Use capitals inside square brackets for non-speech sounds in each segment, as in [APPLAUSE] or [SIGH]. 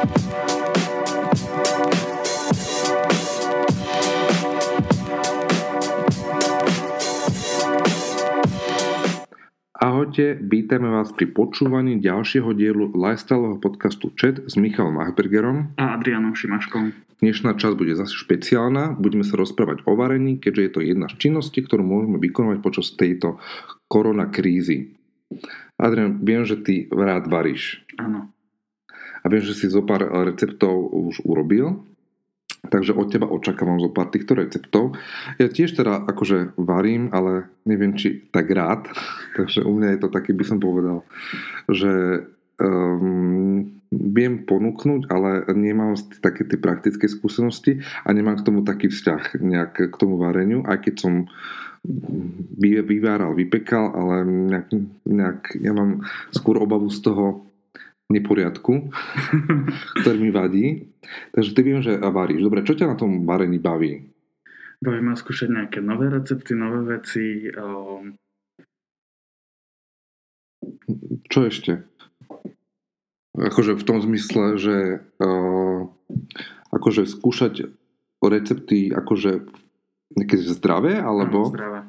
Ahojte, vítame vás pri počúvaní ďalšieho dielu lifestyleového podcastu Chat s Michalom Machbergerom a Adrianom Šimaškom. Dnešná časť bude zase špeciálna, budeme sa rozprávať o varení, keďže je to jedna z činností, ktorú môžeme vykonávať počas tejto korona krízy. Adrian, viem, že ty rád varíš. Áno. A viem, že si zo pár receptov už urobil. Takže od teba očakávam zo pár týchto receptov. Ja tiež teda akože varím, ale neviem, či tak rád. [LAUGHS] Takže u mňa je to taký, by som povedal, že um, viem ponúknuť, ale nemám také tie praktické skúsenosti a nemám k tomu taký vzťah nejak k tomu vareniu, aj keď som vyváral, vypekal, ale nejak, nejak, ja mám skôr obavu z toho, neporiadku, ktorý mi vadí. Takže ty viem, že varíš. Dobre, čo ťa na tom varení baví? Baví ma skúšať nejaké nové recepty, nové veci. Um... Čo ešte? Akože v tom zmysle, že uh, akože skúšať recepty akože nejaké zdravé, alebo... Áno, zdravé.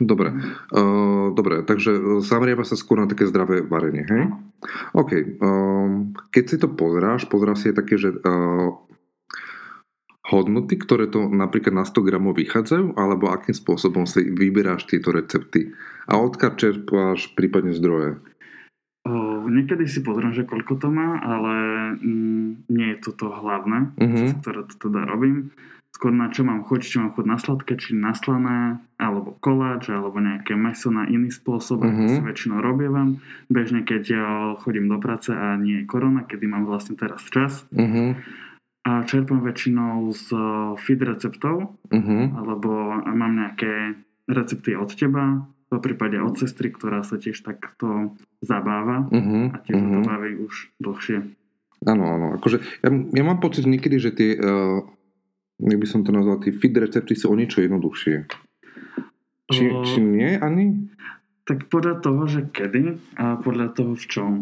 Dobre, uh, dobre takže e, zameriava sa skôr na také zdravé varenie, hej? OK, um, keď si to pozráš, pozráš si aj také, že uh, hodnoty, ktoré to napríklad na 100 gramov vychádzajú, alebo akým spôsobom si vyberáš tieto recepty a odkiaľ čerpáš prípadne zdroje? Uh, niekedy si pozriem, že koľko to má, ale mm, nie je to to hlavné, uh-huh. ktoré to teda robím skôr na čo mám chuť, či mám chuť na sladké, či na slané, alebo koláč, alebo nejaké meso na iný spôsob, uh-huh. ako mhm. si väčšinou robievam. Bežne, keď ja chodím do práce a nie je korona, kedy mám vlastne teraz čas. Uh-huh. A čerpám väčšinou z feed receptov, uh-huh. alebo mám nejaké recepty od teba, v prípade od sestry, ktorá sa tiež takto zabáva uh-huh. a tiež uh-huh. to baví už dlhšie. Áno, áno. Akože, ja, ja mám pocit niekedy, že tie uh jak by som to nazval, tie feed recepty sú o niečo jednoduchšie. Či, o... či nie, ani? Tak podľa toho, že kedy a podľa toho v čom.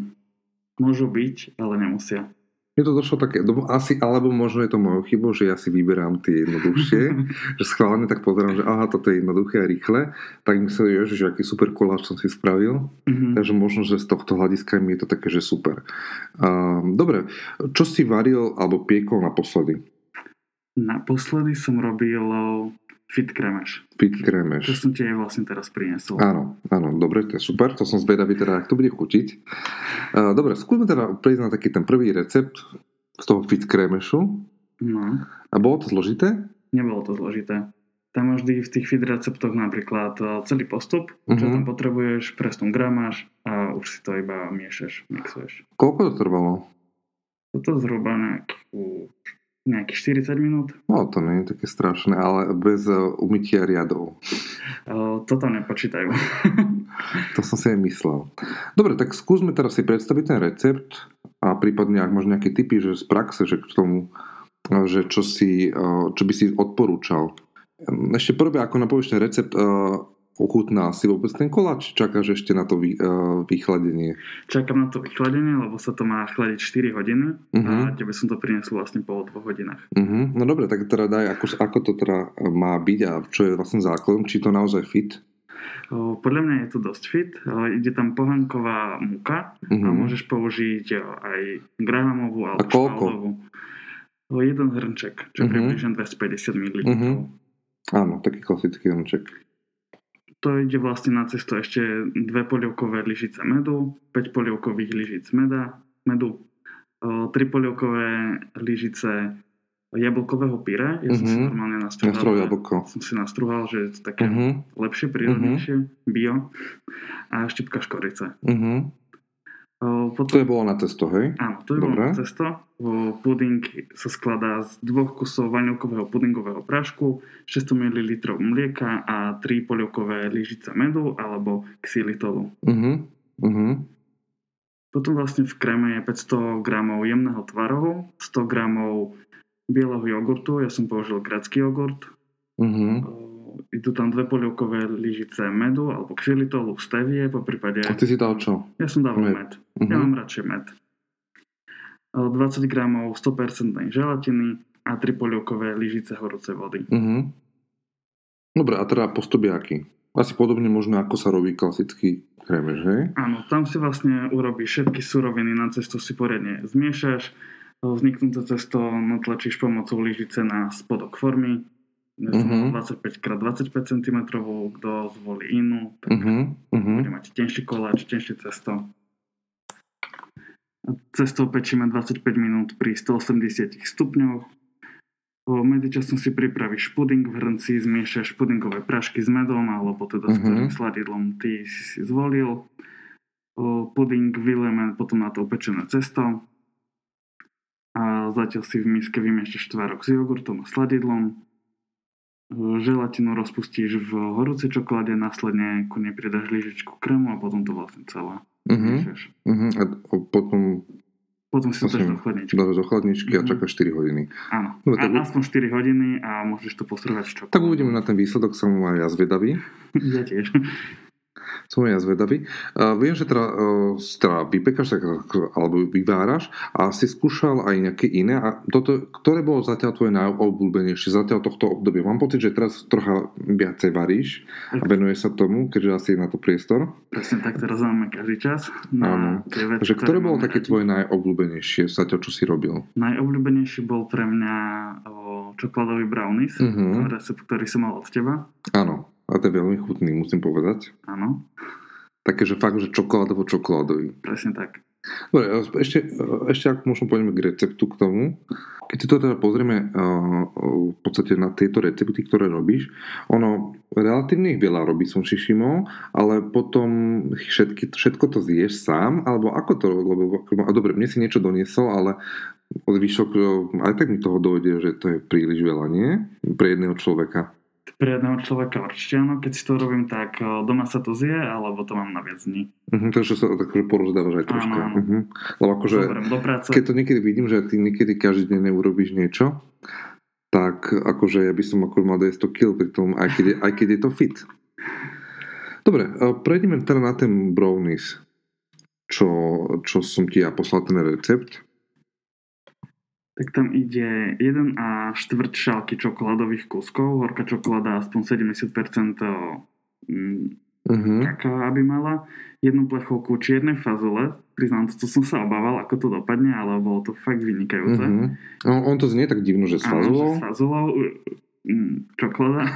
Môžu byť, ale nemusia. Je to došlo také, asi, alebo možno je to mojou chybou, že ja si vyberám tie jednoduchšie, [LAUGHS] že schválne tak pozerám, že aha, toto je jednoduché a rýchle, tak myslím, že, že aký super koláč som si spravil, mm-hmm. takže možno, že z tohto hľadiska mi je to také, že super. Uh, dobre, čo si varil alebo piekol naposledy? Naposledy som robil fit kremeš. Fit kremeš. To som ti aj vlastne teraz priniesol. Áno, áno, dobre, to je super, to som zvedavý teda, ak to bude chutiť. Dobre, skúsme teda prejsť na taký ten prvý recept z toho fit kremešu. No. A bolo to zložité? Nebolo to zložité. Tam máš vždy v tých fit receptoch napríklad e, celý postup, čo uh-huh. tam potrebuješ, presnú gramáž a už si to iba miešaš, mixuješ. Koľko to trvalo? Toto zhruba nejakú Nejakých 40 minút. No, to nie je také strašné, ale bez uh, umytia riadov. [LAUGHS] Uh, toto nepočítajú. [LAUGHS] to som si aj myslel. Dobre, tak skúsme teraz si predstaviť ten recept a prípadne, ak možno nejaké typy, že z praxe, že k tomu, že čo, si, uh, čo by si odporúčal. Ešte prvé, ako napovieš ten recept, ochutná si vôbec ten koláč? Čakáš ešte na to vy, uh, vychladenie? Čakám na to vychladenie, lebo sa to má chladiť 4 hodiny uh-huh. a mhm. tebe som to prinesol vlastne po 2 hodinách. Uh-huh. No dobre, tak teda daj, ako, ako to teda má byť a čo je vlastne základom, či to naozaj fit? Podľa mňa je to dosť fit. Ide tam pohanková muka uh-huh. a môžeš použiť aj grahamovú alebo a koľko? špalovú. Jeden hrnček, čo uh-huh. približne 250 ml. Uh-huh. Áno, taký klasický hrnček to ide vlastne na cestu ešte dve polievkové lyžice medu, 5 polievkových lyžic meda, medu, 3 polievkové lyžice jablkového pyre. Ja uh-huh. som si mhm. normálne nastruhal. jablko. Som si nastruhal, že je to také uh-huh. lepšie, prírodnejšie, uh-huh. bio. A štipka škorice. Uh-huh. Potom, to je bolo na cesto, hej? Áno, to je bolo na cesto. Puding sa skladá z dvoch kusov vanilkového pudingového prášku, 600 ml mlieka a 3 polievkové lyžice medu alebo xylitolu. Uh-huh. Uh-huh. Potom vlastne v kreme je 500 g jemného tvarohu, 100 g bieleho jogurtu, ja som použil grecký jogurt, uh-huh idú tam dve polievkové lyžice medu alebo xylitolu, stevie, po prípade... A ty si dal čo? Ja som dal med. med. Uh-huh. Ja mám radšej med. 20 gramov 100% želatiny a 3 polievkové lyžice horúcej vody. Uh-huh. Dobre, a teda postup je aký? Asi podobne možno ako sa robí klasický kremež, hej? Áno, tam si vlastne urobíš všetky suroviny na cestu si poriadne zmiešaš, vzniknúce cesto natlačíš pomocou lyžice na spodok formy, uh-huh. 25x25 cm, kto zvolí inú, tak uh-huh. Uh-huh. bude mať tenší koláč, tenšie cesto. Cesto pečíme 25 minút pri 180 stupňoch. Medzičasom si pripravíš puding v hrnci, zmiešaš pudingové prašky s medom alebo teda s ktorým sladidlom ty si zvolil. Puding vylejeme potom na to upečené cesto a zatiaľ si v miske vymiešaš tvárok s jogurtom a sladidlom želatinu rozpustíš v horúcej čokoláde, následne ku nej pridaš lyžičku krému a potom to vlastne celé uh-huh. uh-huh. A potom potom si to dáš do chladničky. Dáš do chladničky uh-huh. a čakáš 4 hodiny. Áno, no, tak... a aspoň 4 hodiny a môžeš to postrvať čokoládou. Tak uvidíme na ten výsledok, som aj ja zvedavý. [LAUGHS] ja tiež. Som ja zvedavý. Uh, viem, že teda, uh, teda vypekáš alebo vyváraš a si skúšal aj nejaké iné. A toto, ktoré bolo zatiaľ tvoje najobľúbenejšie zatiaľ tohto obdobia? Mám pocit, že teraz trocha viacej varíš a venuješ sa tomu, keďže asi je na to priestor. Presne tak, teraz máme každý čas. Áno. Takže ktoré bolo také tvoje najobľúbenejšie zatiaľ, čo si robil? Najobľúbenejší bol pre mňa čokoládový brownies, uh-huh. ktorý som mal od teba. Áno. A to je veľmi chutný, musím povedať. Áno. Také, že fakt, že čokoládovo čokoládový. Presne tak. Dobre, ešte, ešte ak možno pôjdeme k receptu k tomu. Keď si to teda pozrieme v podstate na tieto recepty, ktoré robíš, ono relatívne ich veľa robí, som si všimol, ale potom všetky, všetko to zješ sám, alebo ako to, lebo a dobre, mne si niečo doniesol, ale zvyšok, aj tak mi toho dojde, že to je príliš veľa, nie? Pre jedného človeka pre jedného človeka určite áno. Keď si to robím, tak doma sa to zje, alebo to mám na viac dní. Uh-huh, takže sa takže porozdávaš aj troška. Áno, áno. Uh-huh. Lebo akože, do práce. keď to niekedy vidím, že ty niekedy každý deň neurobíš niečo, tak akože ja by som ako mal 200 kg pri tom, aj keď, je, aj keď je to fit. Dobre, prejdeme teda na ten brownies, čo, čo som ti ja poslal ten recept tak tam ide 1 a štvrť šálky čokoládových kuskov, horká čokoláda aspoň 70% uh-huh. kaká, aby mala, jednu plechovku čiernej fazole, priznám to, to som sa obával, ako to dopadne, ale bolo to fakt vynikajúce. Uh-huh. No, on to znie tak divno, že s fazolou. Áno, že s fazolou, čokoláda. [LAUGHS]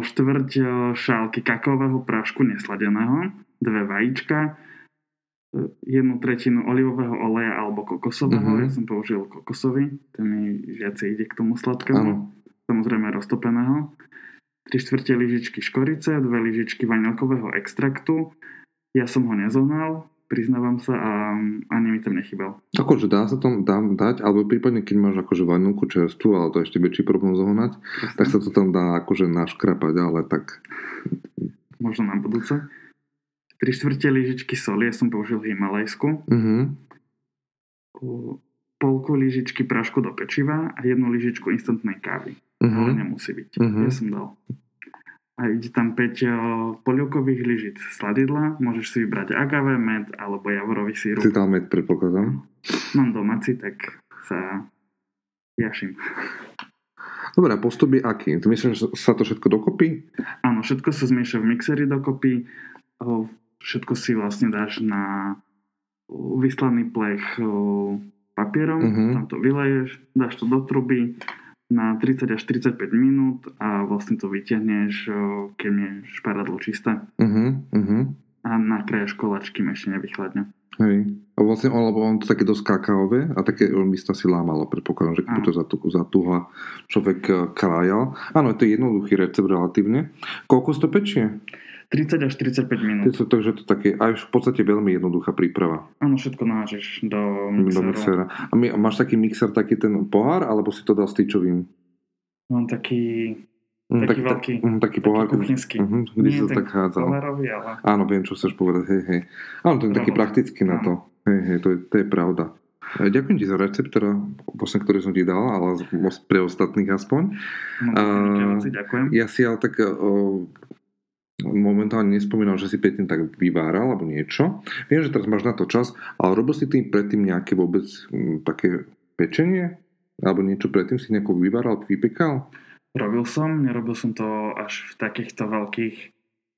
štvrť šálky kakaového prášku nesladeného, dve vajíčka, jednu tretinu olivového oleja alebo kokosového. Uh-huh. Ja som použil kokosový, ten mi viacej ide k tomu sladkému. Samozrejme roztopeného. 3 štvrte lyžičky škorice, dve lyžičky vanilkového extraktu. Ja som ho nezohnal, priznávam sa a ani mi tam nechybal. Akože dá sa tam dá, dať, alebo prípadne keď máš akože vanilku čerstvu, ale to je ešte väčší problém zohnať, Presne. tak sa to tam dá akože naškrapať, ale tak... Možno na budúce. 3 štvrte lyžičky soli, ja som použil himalajsku. Uh-huh. Polku lyžičky prašku do pečiva a jednu lyžičku instantnej kávy. Uh-huh. Ale nemusí byť. Uh-huh. Ja som dal. A ide tam 5 polievkových lyžic sladidla. Môžeš si vybrať agave, med alebo javorový sírup. Si dal med, predpokladám. Mám domáci, tak sa jaším. Dobre, a postup je aký? Myslím, že sa to všetko dokopí? Áno, všetko sa zmieša v mixeri dokopy všetko si vlastne dáš na vyslaný plech papierom, uh-huh. tam to vyleješ, dáš to do truby na 30 až 45 minút a vlastne to vyťahneš, keď je šparadlo čisté. Uh-huh. Uh-huh. A nakrájaš kolačky, ešte nevychladne. Hej. A vlastne, alebo on to také dosť kakaové a také by sa si lámalo, predpokladám, že keď to za, za tuha človek e, krájal. Áno, to je jednoduchý recept relatívne. Koľko to pečie? 30 až 45 minút. To, takže to také aj v podstate veľmi jednoduchá príprava. Áno, všetko nážeš do mixera. Do mixera. A my, máš taký mixer, taký ten pohár, alebo si to dal styčovým? Mám taký mm, taký, taký veľký. Mm, taký pohár. Taký kuchynský. Uh-huh, kde Nie sa tak hádzal. Pohárový, ale... Áno, viem, čo chceš povedať. Hej, hej. Áno, to je taký praktický na to. Hej, hej, to je, to je pravda. E, ďakujem ti za recept, teda, vlastne, ktorý som ti dal, ale pre ostatných aspoň. No, uh, ďakujem. Ja si ale tak uh, momentálne nespomínal, že si predtým tak vyváral alebo niečo. Viem, že teraz máš na to čas, ale robil si tým predtým nejaké vôbec m, také pečenie? Alebo niečo predtým si nejako vyváral, vypekal? Robil som, nerobil som to až v takýchto veľkých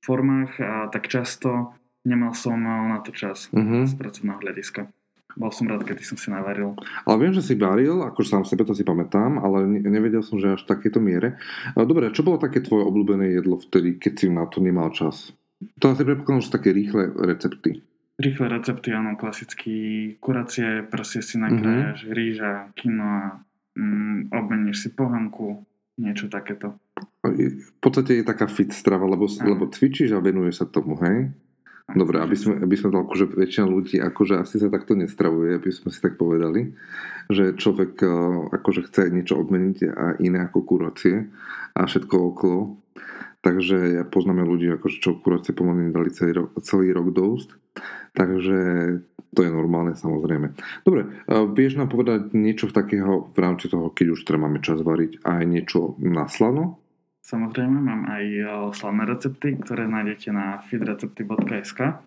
formách a tak často nemal som na to čas uh-huh. z pracovného hľadiska. Bol som rád, keď som si navaril. Ale viem, že si varil, akože sám sebe to si pamätám, ale nevedel som, že až v takéto miere. Dobre, čo bolo také tvoje obľúbené jedlo vtedy, keď si na to nemal čas? To asi predpokladám, že sú také rýchle recepty. Rýchle recepty, áno, klasický kuracie, proste si nakrájaš mm-hmm. rýža, kino mm, obmeníš si pohanku, niečo takéto. V podstate je taká fit strava, lebo, lebo cvičíš a venuješ sa tomu, hej? Dobre, aby sme, aby sme to akože väčšina ľudí akože asi sa takto nestravuje, aby sme si tak povedali, že človek e, akože chce niečo odmeniť a iné ako kurácie a všetko okolo. Takže ja poznám ľudí, akože čo kurácie pomaly dali celý rok, celý rok dosť. Takže to je normálne samozrejme. Dobre, e, vieš nám povedať niečo v takého v rámci toho, keď už teda máme čas variť, aj niečo na slano? Samozrejme, mám aj e, slavné recepty, ktoré nájdete na feedrecepty.sk.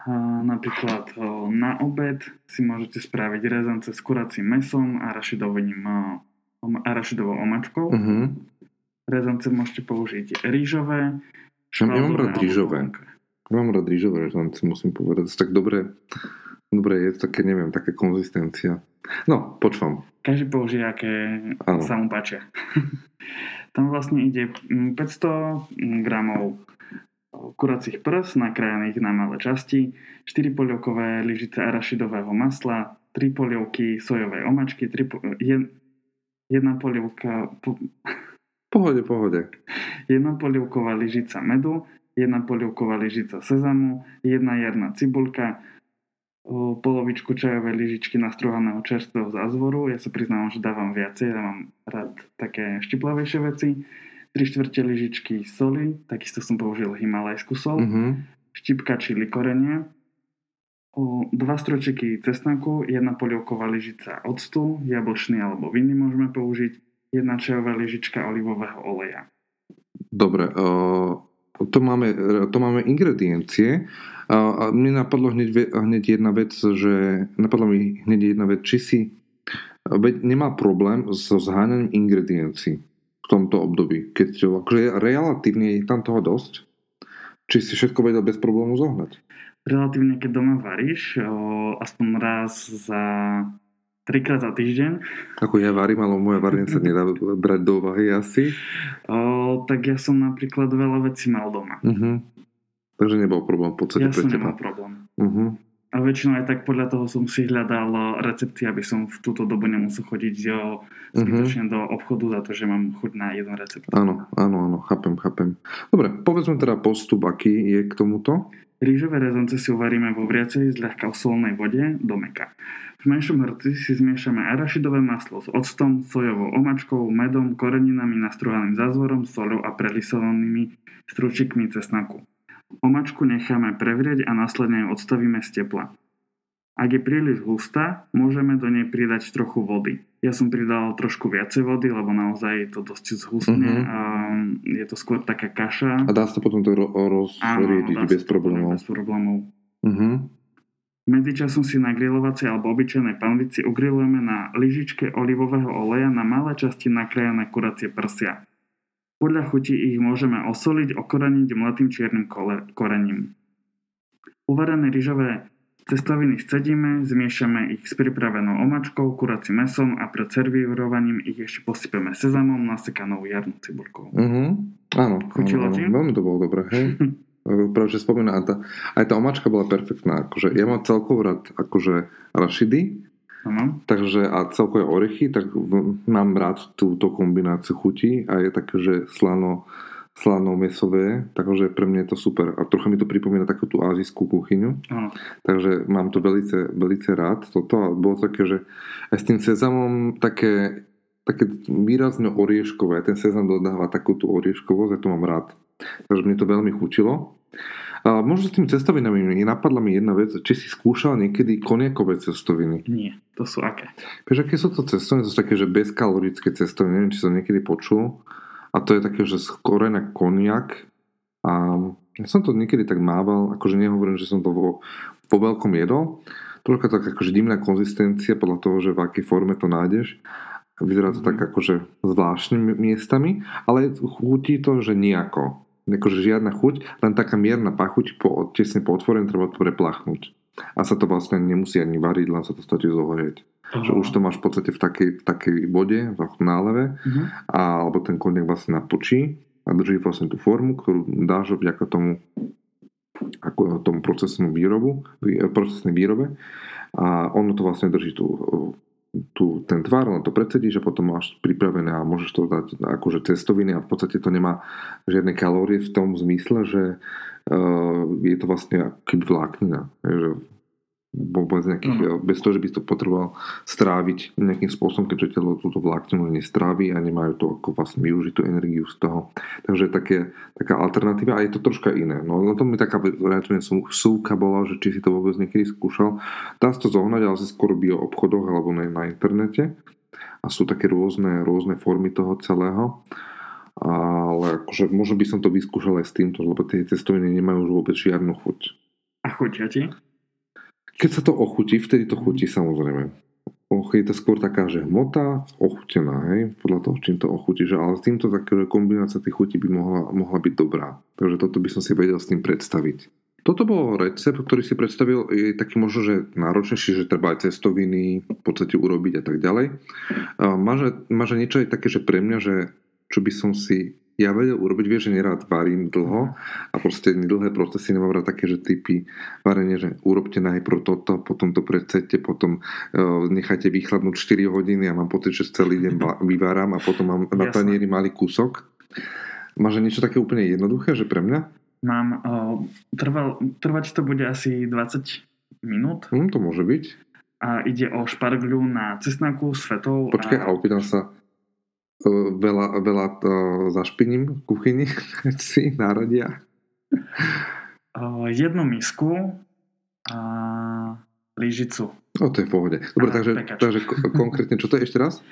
A napríklad e, na obed si môžete spraviť rezance s kuracím mesom a rašidovým e, arašidovou omačkou. Uh-huh. Rezance môžete použiť rýžové. Ja mám rád rýžové. Mám rád rýžové rezance, musím povedať. To tak dobre, dobre je, také neviem, taká konzistencia. No, počúvam. Každý použije, aké ano. sa mu páčia. [LAUGHS] Tam vlastne ide 500 mm, gramov kuracích prs nakrájaných na malé časti, 4 polievkové lyžice arašidového masla, 3 polievky sojovej omačky, 3 po, je, jedna polievka... Po, pohode, pohode. Jedna polievková lyžica medu, jedna polievková lyžica sezamu, jedna jarná cibulka, polovičku čajovej lyžičky nastruhaného čerstvého zázvoru. Ja sa priznám, že dávam viacej, ja mám rád také štiplavejšie veci. 3 štvrte lyžičky soli, takisto som použil himalajskú sol. Mm-hmm. Štipka čili korenia. Dva stročeky cesnaku, jedna polievková lyžica octu, jablčný alebo vinný môžeme použiť, jedna čajová lyžička olivového oleja. Dobre, uh, to, máme, to máme ingrediencie. A, a mne napadlo hneď, hneď jedna vec, že napadlo mi hneď jedna vec, či si veď nemá problém so zháňaním ingrediencií v tomto období, keď akože relatívne je tam toho dosť, či si všetko vedel bez problému zohnať. Relatívne, keď doma varíš, o, aspoň raz za trikrát za týždeň. Ako ja varím, ale moje varenie sa nedá [LAUGHS] brať do úvahy asi. O, tak ja som napríklad veľa vecí mal doma. Uh-huh. Takže nebol problém v podstate ja pre teba. problém. Uh-huh. A väčšinou aj tak podľa toho som si hľadal recepty, aby som v túto dobu nemusel chodiť jo, zbytočne uh-huh. do obchodu za to, že mám chuť na jeden recept. Áno, áno, áno, chápem, chápem. Dobre, povedzme teda postup, aký je k tomuto. Rýžové rezance si uvaríme vo vriacej zľahka solnej vode do meka. V menšom hrci si zmiešame arašidové maslo s octom, sojovou omačkou, medom, koreninami, nastruhaným zázvorom, soľou a prelisovanými stručikmi cesnaku. Omačku necháme prevrieť a následne ju odstavíme z tepla. Ak je príliš hustá, môžeme do nej pridať trochu vody. Ja som pridal trošku viacej vody, lebo naozaj to dosť zhustne uh-huh. a je to skôr taká kaša. A dá sa potom to rozriediť bez problémov. Bez problémov. Uh-huh. Medzičasom si na grilovacej alebo obyčajnej panvici ugrilujeme na lyžičke olivového oleja na malé časti nakrájané kuracie prsia. Podľa chuti ich môžeme osoliť, okoreniť mletým čiernym korením. Uvarené rýžové cestoviny scedíme, zmiešame ich s pripravenou omačkou, kuracím mesom a pred servírovaním ich ešte posypeme sezamom, nasekanou jarnou cibulkou. Uh-huh. Áno, Chutilo áno, áno. veľmi to bolo dobré, hej. [LAUGHS] Práve, že spomína, tá, aj tá omačka bola perfektná. Akože, ja mám celkovo rád akože rašidy, Ano. Takže a celkové orechy, tak v, mám rád túto kombináciu chutí a je také, že slano, slano mesové, takže pre mňa je to super. A trocha mi to pripomína takú tú azijskú kuchyňu. Ano. Takže mám to velice, velice rád. Toto a bolo také, že aj s tým sezamom také, také výrazne orieškové. Ten sezam dodáva takú tú orieškovosť a to mám rád. Takže mne to veľmi chutilo. A možno s tými cestovinami napadla mi jedna vec, či si skúšal niekedy koniakové cestoviny? Nie, to sú aké? Vieš, aké sú to cestoviny? To sú také, že bezkalorické cestoviny, neviem, či som niekedy počul. A to je také, že skore na koniak. A ja som to niekedy tak mával, akože nehovorím, že som to vo, po veľkom jedol. Troška tak akože dimná konzistencia podľa toho, že v akej forme to nájdeš. Vyzerá to mm. tak akože zvláštnymi miestami, ale chutí to, že nejako. Akože žiadna chuť, len taká mierna pachuť po, tesne po otvorení treba to preplachnúť. A sa to vlastne nemusí ani variť, len sa to stačí zohorieť. Uh-huh. Že už to máš v podstate v takej, v takej vode, v náleve, uh-huh. a, alebo ten koniak vlastne napočí a drží vlastne tú formu, ktorú dáš vďaka tomu ako tomu procesnému výrobu, procesnej výrobe a ono to vlastne drží tú, tú, ten tvar, len to predsedíš a potom máš pripravené a môžeš to dať akože cestoviny a v podstate to nemá žiadne kalórie v tom zmysle, že uh, je to vlastne keby vláknina. Že vôbec nejakých, mm. bez toho, že by to potreboval stráviť nejakým spôsobom, keďže telo túto vlákninu nestrávi a nemajú to ako vlastne využitú energiu z toho. Takže také, taká alternatíva a je to troška iné. No na tom mi taká relatívne súka bola, že či si to vôbec niekedy skúšal. Dá sa to zohnať, ale sa skôr bio obchodoch alebo na, na internete a sú také rôzne, rôzne formy toho celého ale akože možno by som to vyskúšal aj s týmto, lebo tie cestoviny nemajú už vôbec žiadnu chuť. A chutia ti? Keď sa to ochutí, vtedy to chutí samozrejme. Och, je to skôr taká, že hmota ochutená, hej, podľa toho, čím to ochutíš, ale s týmto taká kombinácia tých chutí by mohla, mohla byť dobrá. Takže toto by som si vedel s tým predstaviť. Toto bol recept, ktorý si predstavil, je taký možno, že náročnejší, že treba aj cestoviny v podstate urobiť a tak ďalej. Máš, máš niečo aj také, že pre mňa, že čo by som si ja vedel urobiť, vieš, že nerád varím dlho a proste dlhé procesy nemám rád také, že typy varenie, že urobte najprv toto, potom to predsete, potom uh, nechajte vychladnúť 4 hodiny a mám pocit, že celý deň [LAUGHS] vyváram a potom mám na tanieri malý kúsok. Máš niečo také úplne jednoduché, že pre mňa? Mám, uh, trval, trvať to bude asi 20 minút. Hm, to môže byť. A ide o špargľu na cesnaku s fetou. Počkaj, a, a opýtam sa, veľa, veľa to zašpiním v kuchyni [LAUGHS] si naradia? Jednu misku a lyžicu. O, to je v pohode. Dobre, takže, takže konkrétne, čo to je ešte raz?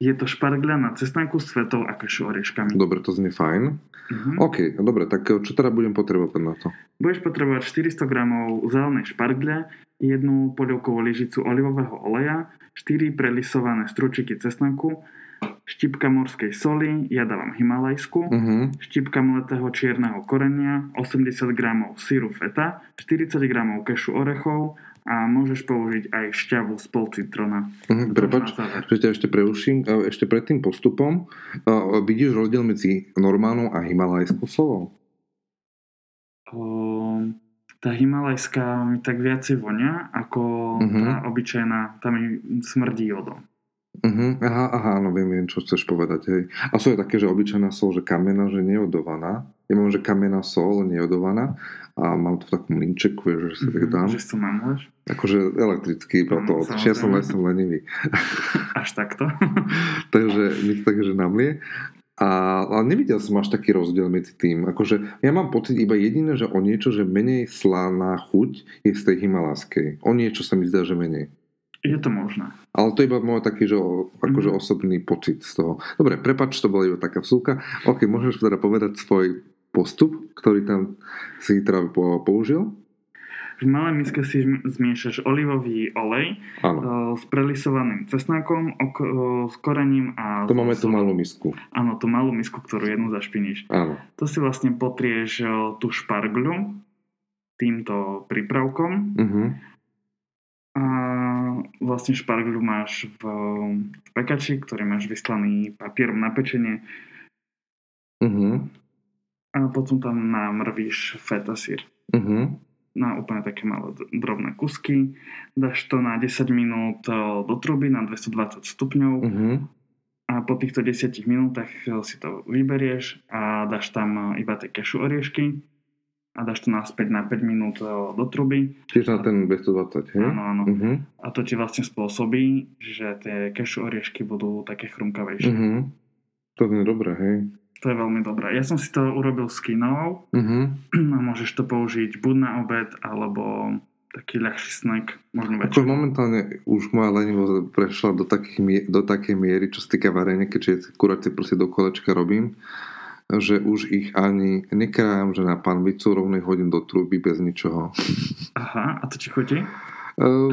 Je to špargľa na cesnanku s svetou a kašu orieškami. Dobre, to znie fajn. Uh-huh. OK, dobre, tak čo teda budem potrebovať na to? Budeš potrebovať 400 g zelenej špargle, jednu polievkovú lyžicu olivového oleja, 4 prelisované stručiky cesnanku, štipka morskej soli, ja dávam himalajskú, uh-huh. štipka mletého čierneho korenia, 80 g síru feta, 40 g kešu orechov a môžeš použiť aj šťavu z pol citrona. Uh-huh, Prepač, že ťa ešte preuším. Ešte pred tým postupom uh, vidíš rozdiel medzi normálnou a himalajskou solou? Uh, tá himalajská mi tak viacej vonia ako uh-huh. tá obyčajná, tá mi smrdí jodom. Uh-huh. Aha, aha, no viem, viem, čo chceš povedať. Hej. A sú aj také, že obyčajná sol, že kamená, že neodovaná. Ja mám, že kamená sol, neodovaná a mám to v takom linčeku, že si tak mhm, dám. Že to máš? Akože elektrický, iba to od ja som len som lenivý. [LAUGHS] Až takto? [LAUGHS] Takže mi to také, že namlie. A, ale nevidel som až taký rozdiel medzi tým. Akože ja mám pocit iba jediné, že o niečo, že menej slaná chuť je z tej himaláskej. O niečo sa mi zdá, že menej. Je to možné. Ale to je iba môj taký, že akože mm. osobný pocit z toho. Dobre, prepač, to bola iba taká vsúka. OK, môžeš teda povedať svoj postup, ktorý tam si teda použil? V malej miske si zmiešaš olivový olej ano. s prelisovaným cesnákom, s korením a... To máme tú malú misku. Áno, tú malú misku, ktorú jednu zašpiníš. Áno. To si vlastne potrieš tú špargľu týmto prípravkom. Uh-huh. A vlastne špargľu máš v, v pekači, ktorý máš vyslaný papierom na pečenie. Uh-huh. A potom tam namrvíš feta sír. Uh-huh. Na úplne také malé drobné kusky. Dáš to na 10 minút e, do truby na 220 stupňov. Uh-huh. A po týchto 10 minútach si to vyberieš a dáš tam iba tie kešu oriešky a dáš to naspäť na 5 minút e, do truby. Tiež na ten 220, hej? Áno, áno. Uh-huh. A to ti vlastne spôsobí, že tie kešu oriešky budú také chrumkavejšie. Uh-huh. To je dobré, hej? To je veľmi dobré. Ja som si to urobil s kinovou [CLEARS THROAT] uh-huh. a môžeš to použiť buď na obed, alebo taký ľahší snack, možno Ako momentálne už moja lenivosť prešla do, takých, do takej miery, čo sa týka varenia, keďže kuracie proste do kolečka robím, že už ich ani nekrájam, že na panvicu rovnej hodím do truby bez ničoho. Aha, a to ti chutí? Uh,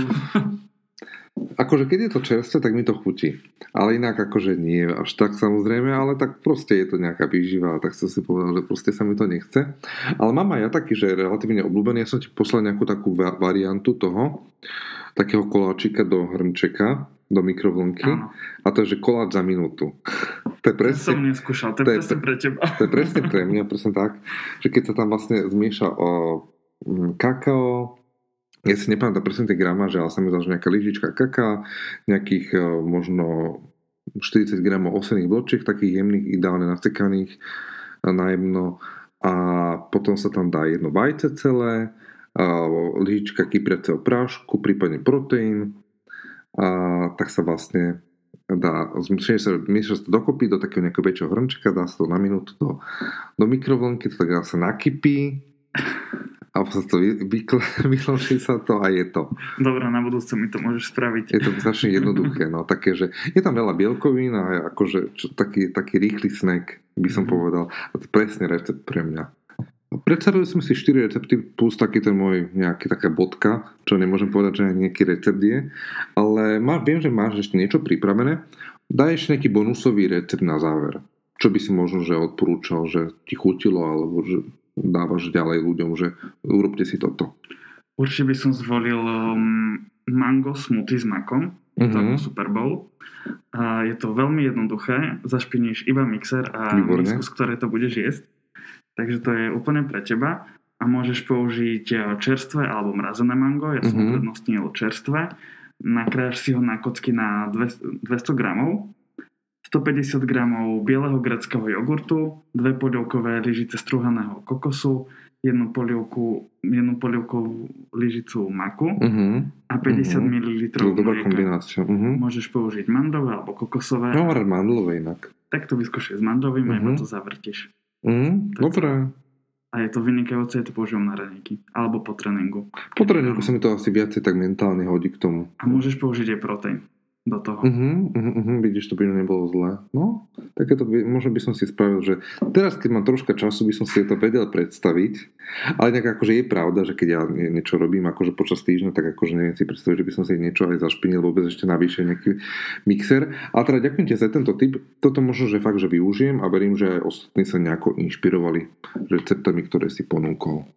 Akože keď je to čerstvé, tak mi to chutí. Ale inak akože nie až tak samozrejme, ale tak proste je to nejaká výživa, tak som si povedal, že proste sa mi to nechce. Ale mám aj ja taký, že relatívne obľúbený. Ja som ti poslal nejakú takú variantu toho, takého koláčika do hrnčeka, do mikrovlnky. Áno. A to je, že koláč za minútu. [LAUGHS] to je presne, som neskúšal, to je, to je presne pre teba. To je presne pre mňa, presne tak, že keď sa tam vlastne zmieša o mm, kakao, ja si nepamätám presne tie gramáže, ale sa mi zdá, že nejaká lyžička kaká, nejakých možno 40 gramov osených vločiek, takých jemných, ideálne nastekaných e, na jemno a potom sa tam dá jedno vajce celé, lyžička kypriaceho prášku, prípadne proteín a tak sa vlastne dá, zmiešať sa, sa to dokopy do takého nejakého väčšieho hrnčeka, dá sa to na minútu do, do mikrovlnky, to tak sa nakypí a sa to [LAUGHS] vyloží sa to a je to. Dobre, na budúce mi to môžeš spraviť. Je to značne jednoduché, no také, že je tam veľa bielkovín a akože čo, taký, taký rýchly snack by som mm. povedal. A to presne recept pre mňa. Predstavili sme si 4 recepty plus taký ten môj nejaký taká bodka, čo nemôžem povedať, že nejaký recept je, ale má, viem, že máš ešte niečo pripravené. Daj ešte nejaký bonusový recept na záver. Čo by si možno že odporúčal, že ti chutilo, alebo že dávaš ďalej ľuďom, že urobte si toto? Určite by som zvolil um, mango smoothie s makom, uh-huh. to mhm. Super Bowl. A je to veľmi jednoduché, zašpiníš iba mixer a misku, z ktorej to budeš jesť. Takže to je úplne pre teba a môžeš použiť eh, čerstvé alebo mrazené mango, ja som uh-huh. uprednostnil čerstvé. Nakrájaš si ho na kocky na 200, 200 gramov 150 g bieleho greckého jogurtu, dve polievkové lyžice struhaného kokosu, jednu polievku, jednu polievkovú lyžicu maku uh-huh. a 50 uh-huh. ml dobrá kombinácia. Uh-huh. Môžeš použiť mandové alebo kokosové. No, rád mandlové inak. Tak to vyskúšaj s mandlovým uh-huh. a iba to zavrtiš. Uh-huh. Dobre. A je to vynikajúce, je to používam na raníky. Alebo po tréningu. Po tréningu sa mi to asi viacej tak mentálne hodí k tomu. A môžeš použiť aj proteín do toho. Uh-huh, uh-huh, vidíš, to by nebolo zlé. No, takéto by, možno by som si spravil, že teraz, keď mám troška času, by som si to vedel predstaviť. Ale nejak akože je pravda, že keď ja niečo robím akože počas týždňa, tak akože neviem si predstaviť, že by som si niečo aj zašpinil, vôbec ešte navýšil nejaký mixer. A teda ďakujem ti za tento tip. Toto možno, že fakt, že využijem a verím, že aj ostatní sa nejako inšpirovali receptami, ktoré si ponúkol.